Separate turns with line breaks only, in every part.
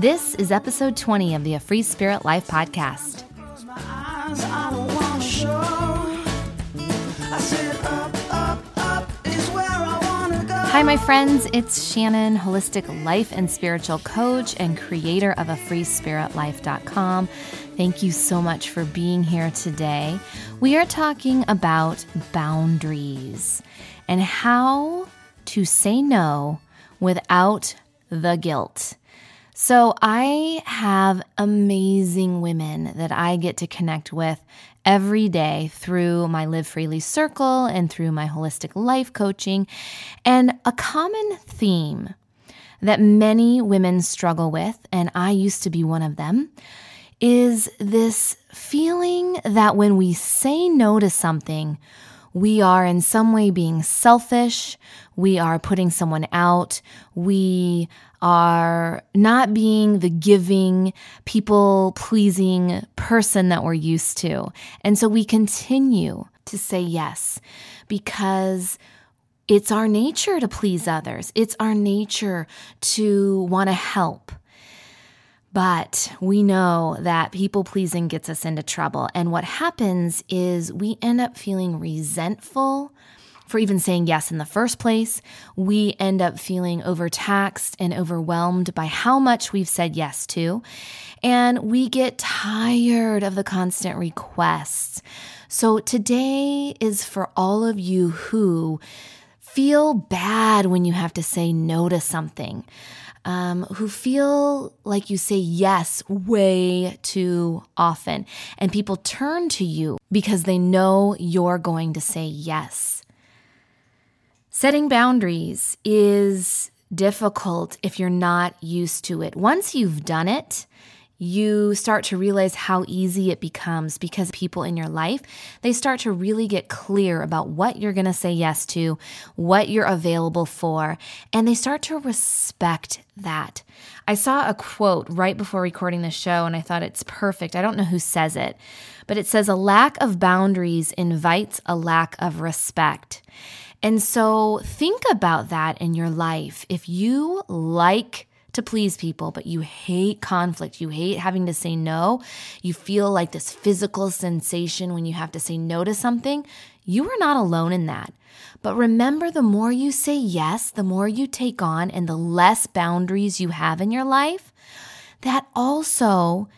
This is episode 20 of the A Free Spirit Life podcast. Hi, my friends. It's Shannon, holistic life and spiritual coach and creator of a free spirit freespiritlife.com. Thank you so much for being here today. We are talking about boundaries and how to say no without the guilt. So, I have amazing women that I get to connect with every day through my Live Freely Circle and through my holistic life coaching. And a common theme that many women struggle with, and I used to be one of them, is this feeling that when we say no to something, we are in some way being selfish, we are putting someone out, we are not being the giving, people pleasing person that we're used to. And so we continue to say yes because it's our nature to please others, it's our nature to want to help. But we know that people pleasing gets us into trouble. And what happens is we end up feeling resentful for even saying yes in the first place. We end up feeling overtaxed and overwhelmed by how much we've said yes to. And we get tired of the constant requests. So today is for all of you who feel bad when you have to say no to something um, who feel like you say yes way too often. And people turn to you because they know you're going to say yes. Setting boundaries is difficult if you're not used to it. Once you've done it, you start to realize how easy it becomes because people in your life they start to really get clear about what you're going to say yes to what you're available for and they start to respect that. I saw a quote right before recording the show and i thought it's perfect. I don't know who says it but it says a lack of boundaries invites a lack of respect. And so think about that in your life. If you like to please people, but you hate conflict. You hate having to say no. You feel like this physical sensation when you have to say no to something. You are not alone in that. But remember, the more you say yes, the more you take on, and the less boundaries you have in your life, that also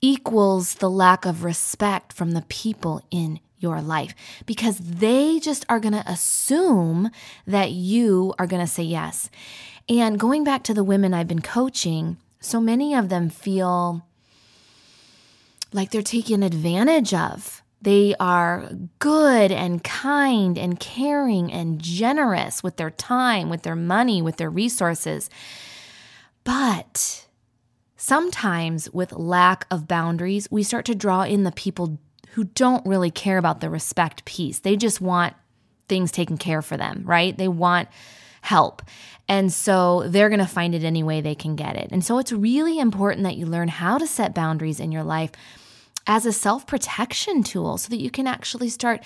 equals the lack of respect from the people in your life because they just are going to assume that you are going to say yes. And going back to the women I've been coaching, so many of them feel like they're taken advantage of. They are good and kind and caring and generous with their time, with their money, with their resources. But sometimes, with lack of boundaries, we start to draw in the people who don't really care about the respect piece. They just want things taken care for them, right? They want help. And so they're going to find it any way they can get it. And so it's really important that you learn how to set boundaries in your life as a self protection tool so that you can actually start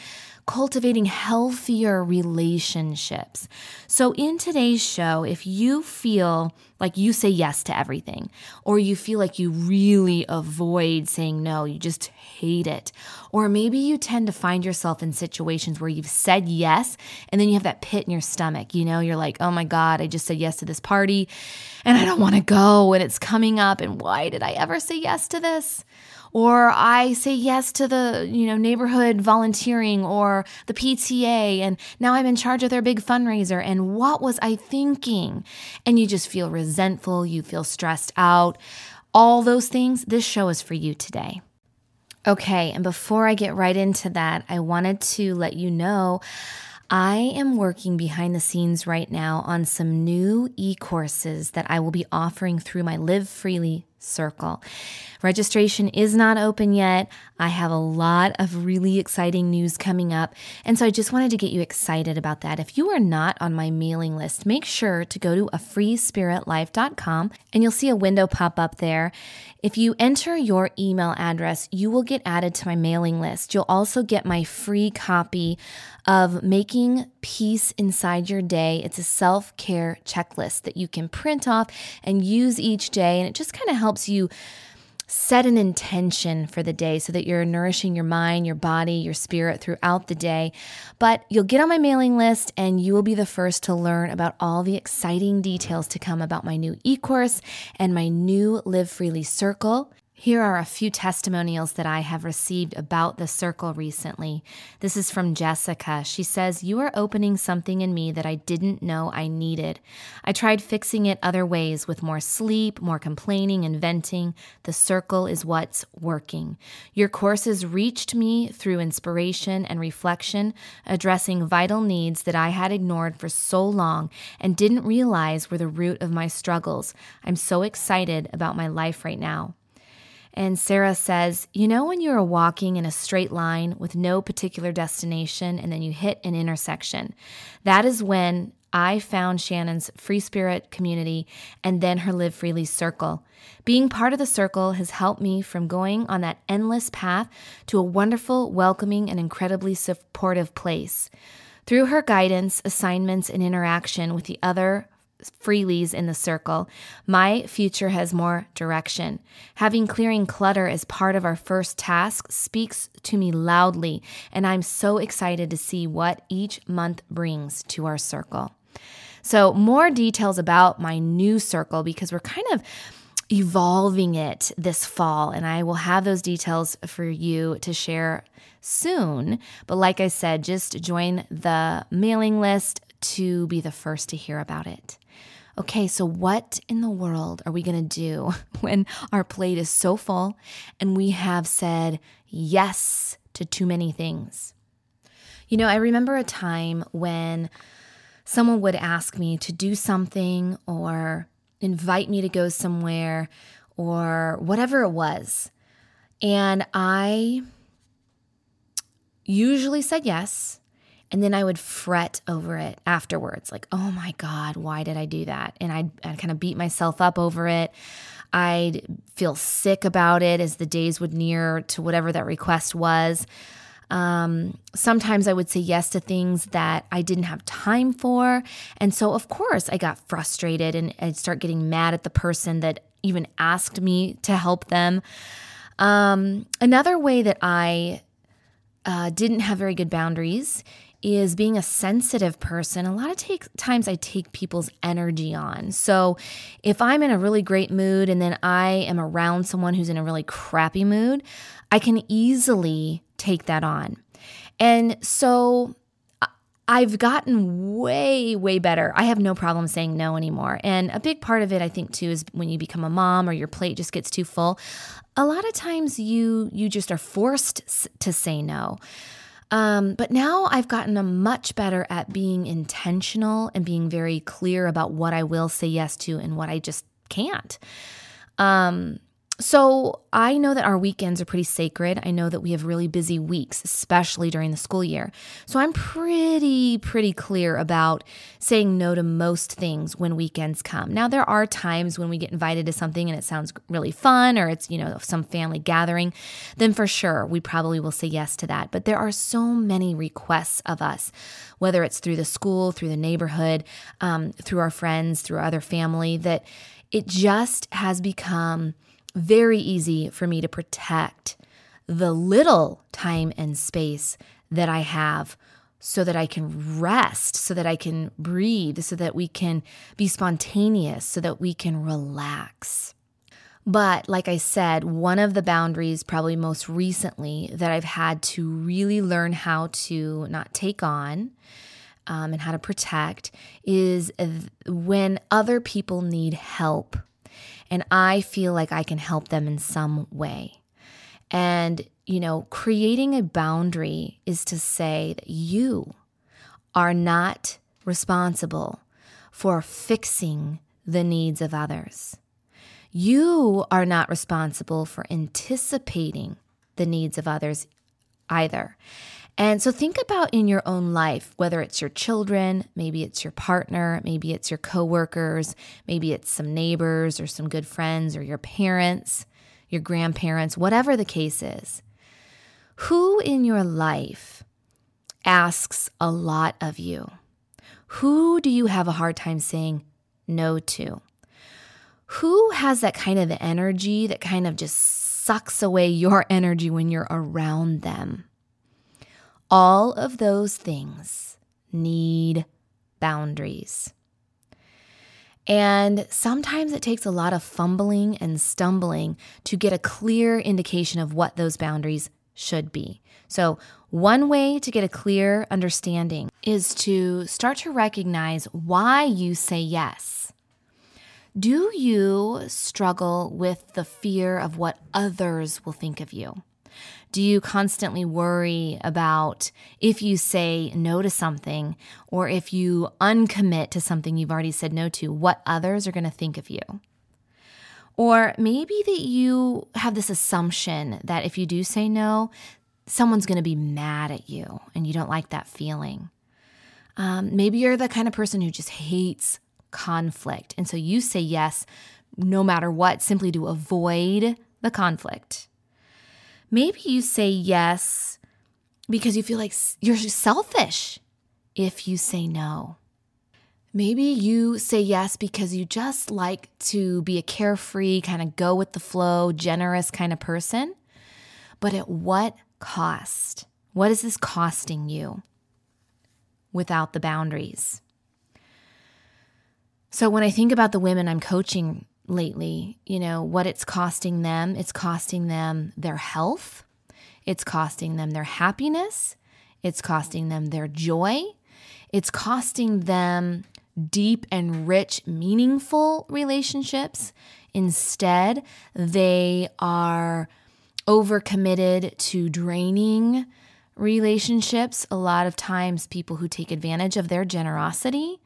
cultivating healthier relationships. So, in today's show, if you feel like you say yes to everything, or you feel like you really avoid saying no, you just hate it, or maybe you tend to find yourself in situations where you've said yes and then you have that pit in your stomach, you know, you're like, oh my God, I just said yes to this party and I don't want to go and it's coming up, and why did I ever say yes to this? Or I say yes to the, you know, neighborhood volunteering or the PTA and now I'm in charge of their big fundraiser and what was I thinking? And you just feel resentful, you feel stressed out. All those things, this show is for you today. Okay, and before I get right into that, I wanted to let you know I am working behind the scenes right now on some new e courses that I will be offering through my Live Freely circle. Registration is not open yet. I have a lot of really exciting news coming up. And so I just wanted to get you excited about that. If you are not on my mailing list, make sure to go to a freespiritlife.com and you'll see a window pop up there. If you enter your email address, you will get added to my mailing list. You'll also get my free copy of Making peace inside your day. It's a self care checklist that you can print off and use each day. And it just kind of helps you set an intention for the day so that you're nourishing your mind, your body, your spirit throughout the day. But you'll get on my mailing list and you will be the first to learn about all the exciting details to come about my new e course and my new Live Freely Circle. Here are a few testimonials that I have received about the circle recently. This is from Jessica. She says, You are opening something in me that I didn't know I needed. I tried fixing it other ways with more sleep, more complaining and venting. The circle is what's working. Your courses reached me through inspiration and reflection, addressing vital needs that I had ignored for so long and didn't realize were the root of my struggles. I'm so excited about my life right now. And Sarah says, You know, when you are walking in a straight line with no particular destination and then you hit an intersection, that is when I found Shannon's Free Spirit community and then her Live Freely circle. Being part of the circle has helped me from going on that endless path to a wonderful, welcoming, and incredibly supportive place. Through her guidance, assignments, and interaction with the other freelies in the circle, my future has more direction. Having clearing clutter as part of our first task speaks to me loudly, and I'm so excited to see what each month brings to our circle. So, more details about my new circle because we're kind of evolving it this fall, and I will have those details for you to share soon. But like I said, just join the mailing list to be the first to hear about it okay, so what in the world are we going to do when our plate is so full and we have said yes to too many things? You know, I remember a time when someone would ask me to do something or invite me to go somewhere or whatever it was. And I usually said yes and then I would fret over it afterwards, like, oh my God, why did I do that? And I'd, I'd kind of beat myself up over it. I'd feel sick about it as the days would near to whatever that request was. Um, sometimes I would say yes to things that I didn't have time for. And so, of course, I got frustrated and I'd start getting mad at the person that even asked me to help them. Um, another way that I uh, didn't have very good boundaries is being a sensitive person. A lot of take, times I take people's energy on. So if I'm in a really great mood and then I am around someone who's in a really crappy mood, I can easily take that on. And so I've gotten way, way better. I have no problem saying no anymore. And a big part of it, I think, too, is when you become a mom or your plate just gets too full. A lot of times you you just are forced to say no. Um, but now I've gotten a much better at being intentional and being very clear about what I will say yes to and what I just can't. Um, so I know that our weekends are pretty sacred. I know that we have really busy weeks, especially during the school year. So I'm pretty, pretty clear about saying no to most things when weekends come. Now, there are times when we get invited to something and it sounds really fun or it's, you know, some family gathering, then for sure we probably will say yes to that. But there are so many requests of us, whether it's through the school, through the neighborhood, um, through our friends, through other family, that it just has become very easy for me to protect the little time and space that I have so that I can rest, so that I can breathe, so that we can be spontaneous, so that we can relax. But like I said, one of the boundaries, probably most recently, that I've had to really learn how to not take on um, and how to protect is when other people need help and I feel like I can help them in some way. And, you know, creating a boundary is to say that you are not responsible for fixing the needs of others. You are not responsible for anticipating the needs of others either. And so think about in your own life, whether it's your children, maybe it's your partner, maybe it's your coworkers, maybe it's some neighbors or some good friends or your parents, your grandparents, whatever the case is. Who in your life asks a lot of you. Who do you have a hard time saying no to? Who has that kind of energy that kind of just sucks away your energy when you're around them? All of those things need boundaries. And sometimes it takes a lot of fumbling and stumbling to get a clear indication of what those boundaries should be. So, one way to get a clear understanding is to start to recognize why you say yes. Do you struggle with the fear of what others will think of you? Do you constantly worry about if you say no to something or if you uncommit to something you've already said no to, what others are going to think of you? Or maybe that you have this assumption that if you do say no, someone's going to be mad at you and you don't like that feeling. Um, maybe you're the kind of person who just hates conflict. And so you say yes no matter what, simply to avoid the conflict. Maybe you say yes because you feel like you're selfish if you say no. Maybe you say yes because you just like to be a carefree, kind of go with the flow, generous kind of person. But at what cost? What is this costing you without the boundaries? So, when I think about the women I'm coaching lately, you know, what it's costing them, it's costing them their health, it's costing them their happiness, it's costing them their joy, it's costing them deep and rich, meaningful relationships. Instead, they are overcommitted to draining relationships. A lot of times, people who take advantage of their generosity.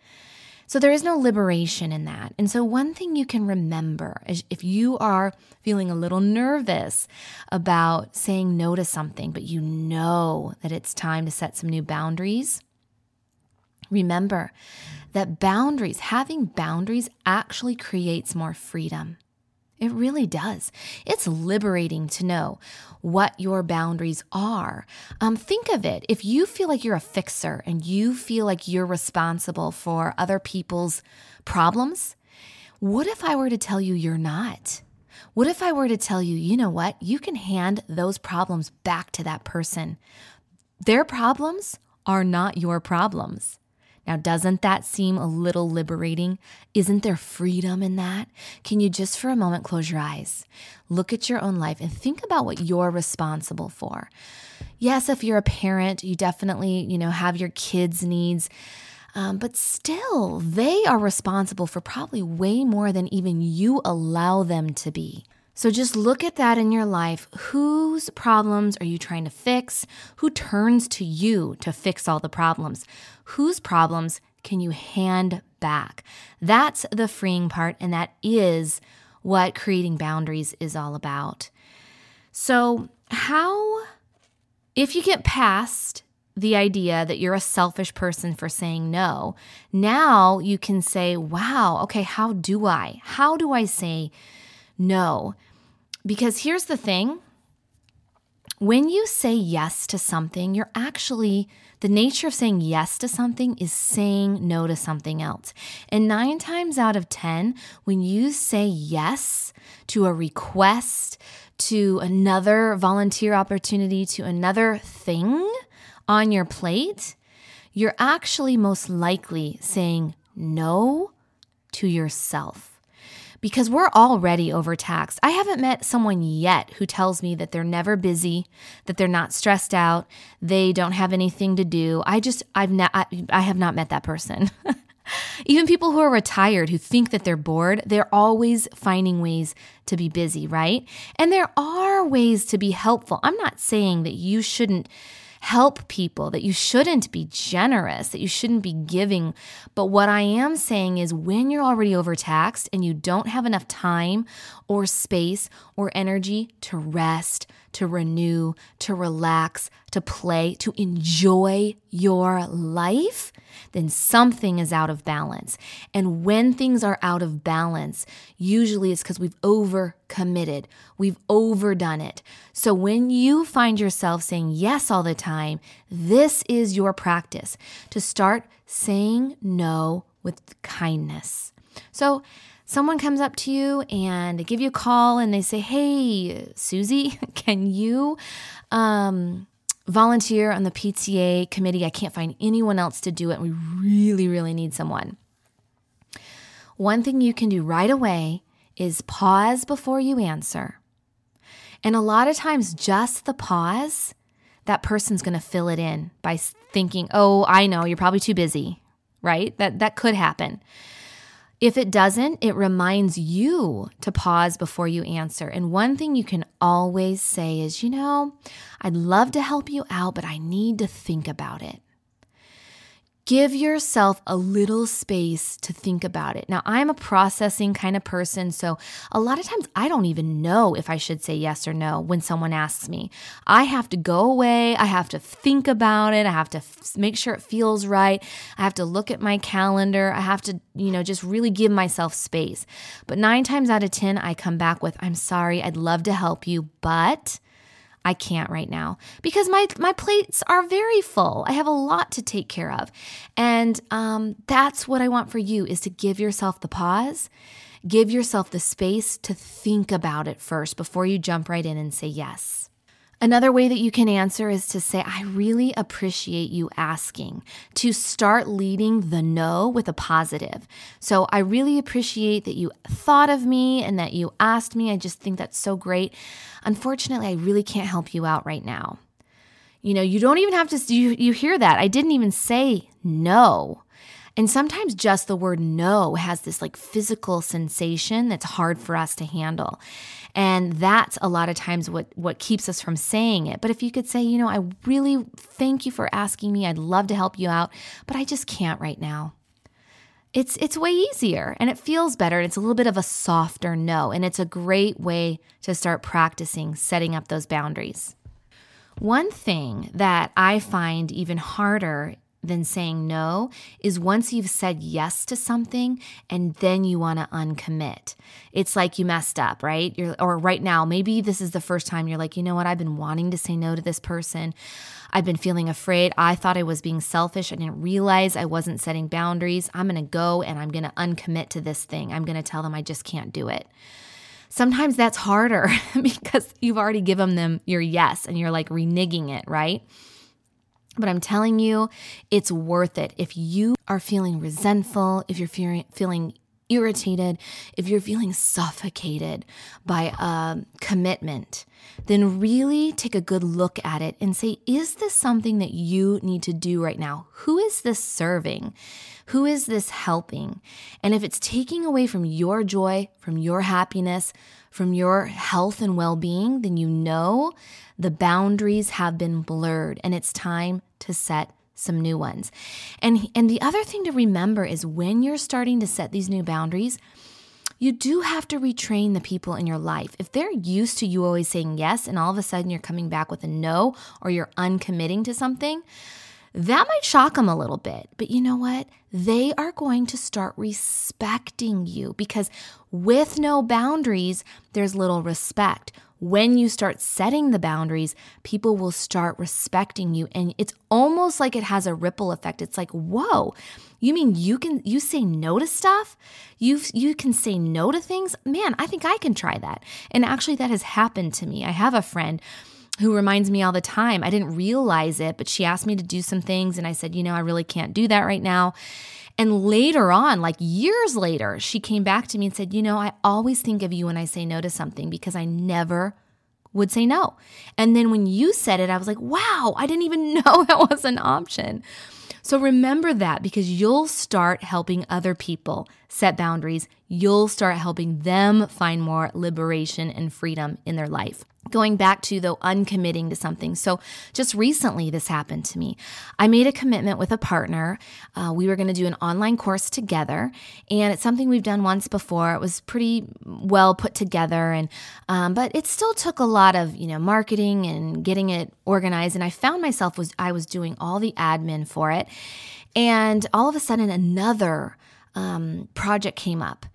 So, there is no liberation in that. And so, one thing you can remember is if you are feeling a little nervous about saying no to something, but you know that it's time to set some new boundaries, remember that boundaries, having boundaries, actually creates more freedom. It really does. It's liberating to know what your boundaries are. Um, think of it if you feel like you're a fixer and you feel like you're responsible for other people's problems, what if I were to tell you you're not? What if I were to tell you, you know what, you can hand those problems back to that person? Their problems are not your problems. Now, doesn't that seem a little liberating? Isn't there freedom in that? Can you just for a moment close your eyes, look at your own life, and think about what you're responsible for? Yes, if you're a parent, you definitely, you know, have your kids' needs. Um, but still, they are responsible for probably way more than even you allow them to be. So just look at that in your life. Whose problems are you trying to fix? Who turns to you to fix all the problems? Whose problems can you hand back? That's the freeing part, and that is what creating boundaries is all about. So, how, if you get past the idea that you're a selfish person for saying no, now you can say, wow, okay, how do I? How do I say no? Because here's the thing when you say yes to something, you're actually, the nature of saying yes to something is saying no to something else. And nine times out of 10, when you say yes to a request, to another volunteer opportunity, to another thing on your plate, you're actually most likely saying no to yourself because we're already overtaxed. I haven't met someone yet who tells me that they're never busy, that they're not stressed out, they don't have anything to do. I just I've not I, I have not met that person. Even people who are retired who think that they're bored, they're always finding ways to be busy, right? And there are ways to be helpful. I'm not saying that you shouldn't help people, that you shouldn't be generous, that you shouldn't be giving. But what I am saying is when you're already overtaxed and you don't have enough time or space or energy to rest, to renew, to relax, to play, to enjoy your life, then something is out of balance. And when things are out of balance, usually it's because we've overcommitted, we've overdone it. So when you find yourself saying yes all the time, this is your practice to start saying no with kindness. So, someone comes up to you and they give you a call and they say, Hey, Susie, can you um, volunteer on the PTA committee? I can't find anyone else to do it. We really, really need someone. One thing you can do right away is pause before you answer. And a lot of times, just the pause, that person's going to fill it in by thinking, "Oh, I know, you're probably too busy." Right? That that could happen. If it doesn't, it reminds you to pause before you answer. And one thing you can always say is, you know, I'd love to help you out, but I need to think about it. Give yourself a little space to think about it. Now, I'm a processing kind of person, so a lot of times I don't even know if I should say yes or no when someone asks me. I have to go away, I have to think about it, I have to f- make sure it feels right, I have to look at my calendar, I have to, you know, just really give myself space. But nine times out of 10, I come back with, I'm sorry, I'd love to help you, but I can't right now because my my plates are very full. I have a lot to take care of, and um, that's what I want for you is to give yourself the pause, give yourself the space to think about it first before you jump right in and say yes. Another way that you can answer is to say, I really appreciate you asking, to start leading the no with a positive. So I really appreciate that you thought of me and that you asked me. I just think that's so great. Unfortunately, I really can't help you out right now. You know, you don't even have to, you, you hear that. I didn't even say no. And sometimes just the word no has this like physical sensation that's hard for us to handle. And that's a lot of times what, what keeps us from saying it. But if you could say, you know, I really thank you for asking me. I'd love to help you out, but I just can't right now. It's, it's way easier and it feels better. And it's a little bit of a softer no. And it's a great way to start practicing setting up those boundaries. One thing that I find even harder than saying no is once you've said yes to something and then you want to uncommit. It's like you messed up, right? You're, or right now, maybe this is the first time you're like, you know what? I've been wanting to say no to this person. I've been feeling afraid. I thought I was being selfish. I didn't realize I wasn't setting boundaries. I'm going to go and I'm going to uncommit to this thing. I'm going to tell them I just can't do it sometimes that's harder because you've already given them your yes and you're like reneging it, right? But I'm telling you, it's worth it. If you are feeling resentful, if you're feeling, feeling irritated, if you're feeling suffocated by a commitment, then really take a good look at it and say, is this something that you need to do right now? Who is this serving? Who is this helping? And if it's taking away from your joy, from your happiness, from your health and well being, then you know the boundaries have been blurred and it's time to set some new ones. And, and the other thing to remember is when you're starting to set these new boundaries, you do have to retrain the people in your life. If they're used to you always saying yes and all of a sudden you're coming back with a no or you're uncommitting to something, that might shock them a little bit. But you know what? They are going to start respecting you because with no boundaries, there's little respect when you start setting the boundaries, people will start respecting you. And it's almost like it has a ripple effect. It's like, whoa, you mean you can you say no to stuff? You you can say no to things? Man, I think I can try that. And actually that has happened to me. I have a friend who reminds me all the time. I didn't realize it, but she asked me to do some things and I said, "You know, I really can't do that right now." And later on, like years later, she came back to me and said, You know, I always think of you when I say no to something because I never would say no. And then when you said it, I was like, Wow, I didn't even know that was an option. So remember that because you'll start helping other people set boundaries. You'll start helping them find more liberation and freedom in their life. going back to though uncommitting to something so just recently this happened to me i made a commitment with a partner uh, we were going to do an online course together and it's something we've done once before it was pretty well put together and um, but it still took a lot of you know marketing and getting it organized and i found myself was i was doing all the admin for it and all of a sudden another um, project came up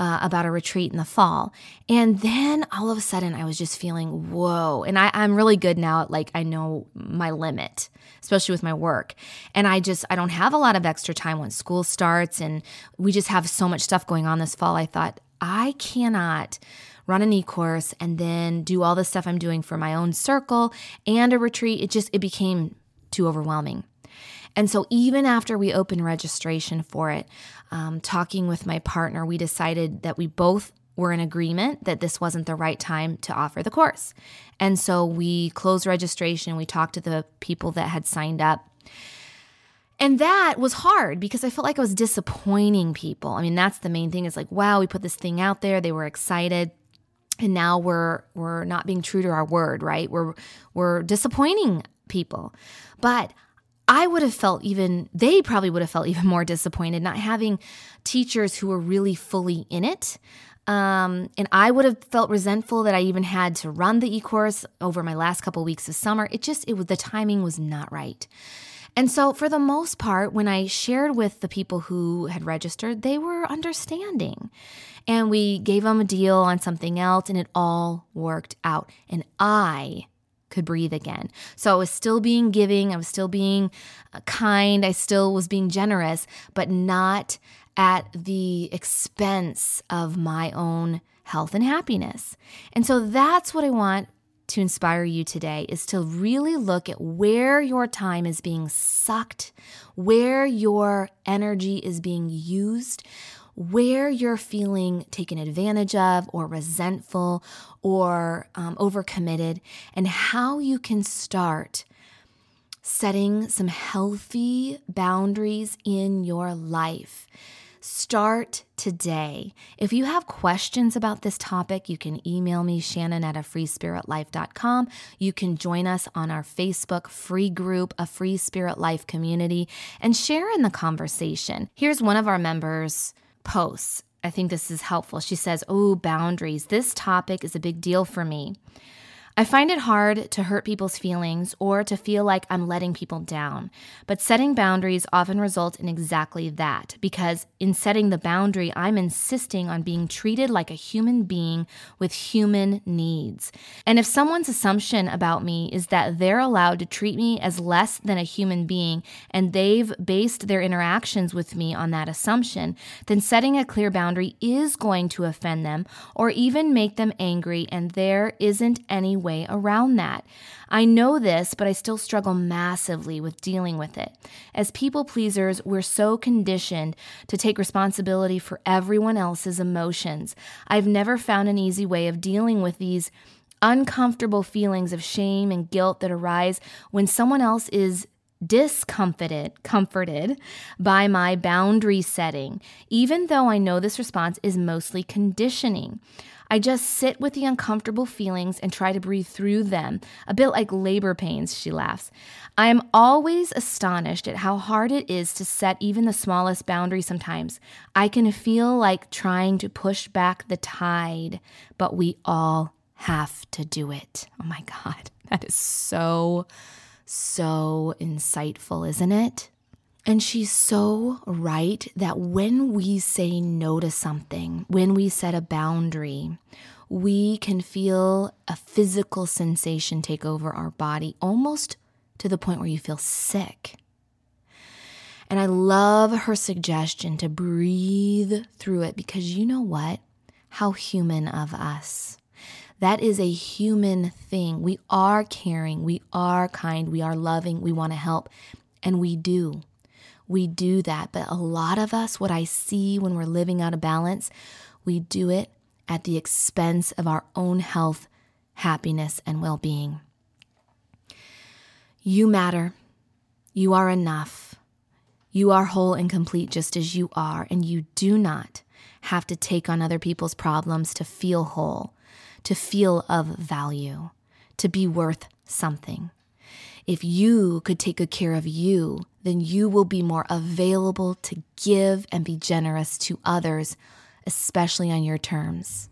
uh, about a retreat in the fall. And then all of a sudden, I was just feeling, whoa. And I, I'm really good now at like, I know my limit, especially with my work. And I just, I don't have a lot of extra time when school starts. And we just have so much stuff going on this fall. I thought, I cannot run an e-course and then do all the stuff I'm doing for my own circle and a retreat. It just, it became too overwhelming. And so, even after we opened registration for it, um, talking with my partner, we decided that we both were in agreement that this wasn't the right time to offer the course. And so, we closed registration, we talked to the people that had signed up. And that was hard because I felt like I was disappointing people. I mean, that's the main thing is like, wow, we put this thing out there, they were excited and now we're we're not being true to our word right we're we're disappointing people but I would have felt even, they probably would have felt even more disappointed not having teachers who were really fully in it. Um, and I would have felt resentful that I even had to run the e-course over my last couple weeks of summer. It just, it was, the timing was not right. And so, for the most part, when I shared with the people who had registered, they were understanding. And we gave them a deal on something else, and it all worked out. And I could breathe again. So I was still being giving, I was still being uh, kind, I still was being generous, but not at the expense of my own health and happiness. And so that's what I want to inspire you today is to really look at where your time is being sucked, where your energy is being used, where you're feeling taken advantage of or resentful or um, overcommitted, and how you can start setting some healthy boundaries in your life. Start today. If you have questions about this topic, you can email me, Shannon at a freespiritlife.com. You can join us on our Facebook free group, a Free Spirit Life community, and share in the conversation. Here's one of our members posts. I think this is helpful. She says, Oh, boundaries. This topic is a big deal for me. I find it hard to hurt people's feelings or to feel like I'm letting people down, but setting boundaries often result in exactly that because in setting the boundary, I'm insisting on being treated like a human being with human needs. And if someone's assumption about me is that they're allowed to treat me as less than a human being and they've based their interactions with me on that assumption, then setting a clear boundary is going to offend them or even make them angry, and there isn't any way around that. I know this, but I still struggle massively with dealing with it. As people pleasers, we're so conditioned to take responsibility for everyone else's emotions. I've never found an easy way of dealing with these uncomfortable feelings of shame and guilt that arise when someone else is discomforted comforted by my boundary setting even though i know this response is mostly conditioning I just sit with the uncomfortable feelings and try to breathe through them, a bit like labor pains, she laughs. I am always astonished at how hard it is to set even the smallest boundary sometimes. I can feel like trying to push back the tide, but we all have to do it. Oh my God, that is so, so insightful, isn't it? And she's so right that when we say no to something, when we set a boundary, we can feel a physical sensation take over our body almost to the point where you feel sick. And I love her suggestion to breathe through it because you know what? How human of us. That is a human thing. We are caring, we are kind, we are loving, we want to help, and we do we do that. But a lot of us, what I see when we're living out of balance, we do it at the expense of our own health, happiness, and well being. You matter. You are enough. You are whole and complete just as you are, and you do not have to take on other people's problems to feel whole, to feel of value. to be worth something. If you could take good care of you, then you will be more available to give and be generous to others, especially on your terms.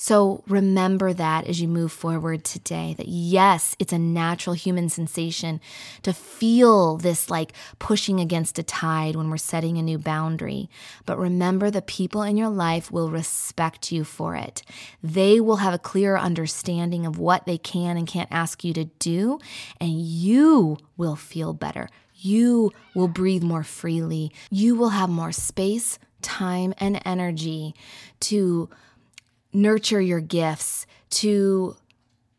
So remember that as you move forward today that yes, it's a natural human sensation to feel this like pushing against a tide when we're setting a new boundary. But remember the people in your life will respect you for it. They will have a clear understanding of what they can and can't ask you to do, and you will feel better. You will breathe more freely. You will have more space, time, and energy to nurture your gifts, to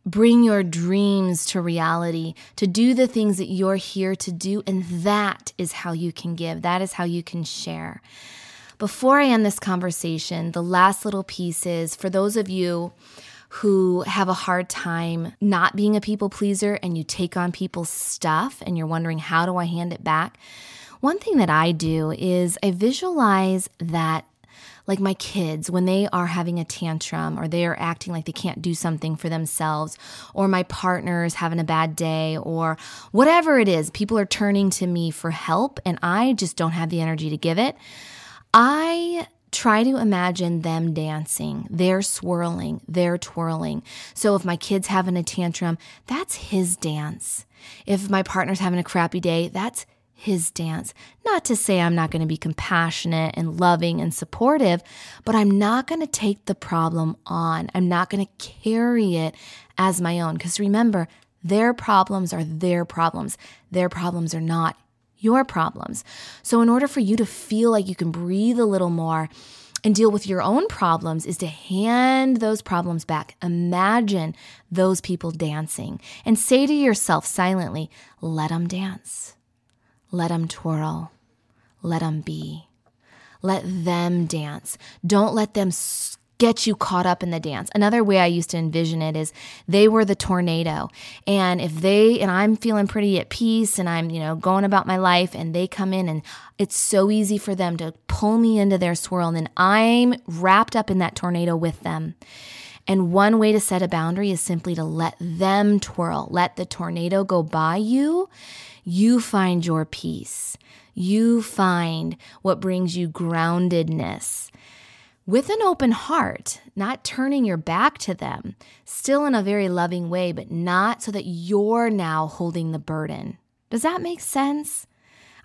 bring your dreams to reality, to do the things that you're here to do. And that is how you can give, that is how you can share. Before I end this conversation, the last little piece is for those of you who have a hard time not being a people pleaser and you take on people's stuff and you're wondering, how do I hand it back? One thing that I do is I visualize that like my kids when they are having a tantrum or they are acting like they can't do something for themselves, or my partner is having a bad day, or whatever it is, people are turning to me for help and I just don't have the energy to give it. I try to imagine them dancing. They're swirling, they're twirling. So if my kid's having a tantrum, that's his dance. If my partner's having a crappy day, that's his dance. Not to say I'm not going to be compassionate and loving and supportive, but I'm not going to take the problem on. I'm not going to carry it as my own. Because remember, their problems are their problems. Their problems are not your problems. So, in order for you to feel like you can breathe a little more, and deal with your own problems is to hand those problems back. Imagine those people dancing and say to yourself silently, let them dance. Let them twirl. Let them be. Let them dance. Don't let them get you caught up in the dance. Another way I used to envision it is they were the tornado. And if they, and I'm feeling pretty at peace and I'm, you know, going about my life and they come in and it's so easy for them to pull me into their swirl. And then I'm wrapped up in that tornado with them. And one way to set a boundary is simply to let them twirl, let the tornado go by you you find your peace. You find what brings you groundedness with an open heart, not turning your back to them, still in a very loving way, but not so that you're now holding the burden. Does that make sense?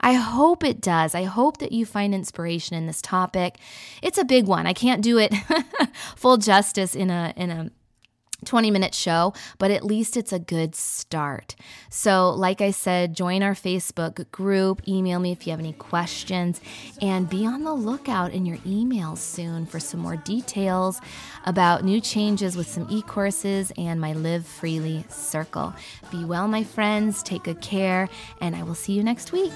I hope it does. I hope that you find inspiration in this topic. It's a big one. I can't do it full justice in a in a 20 minute show, but at least it's a good start. So, like I said, join our Facebook group, email me if you have any questions, and be on the lookout in your emails soon for some more details about new changes with some e courses and my Live Freely Circle. Be well, my friends, take good care, and I will see you next week.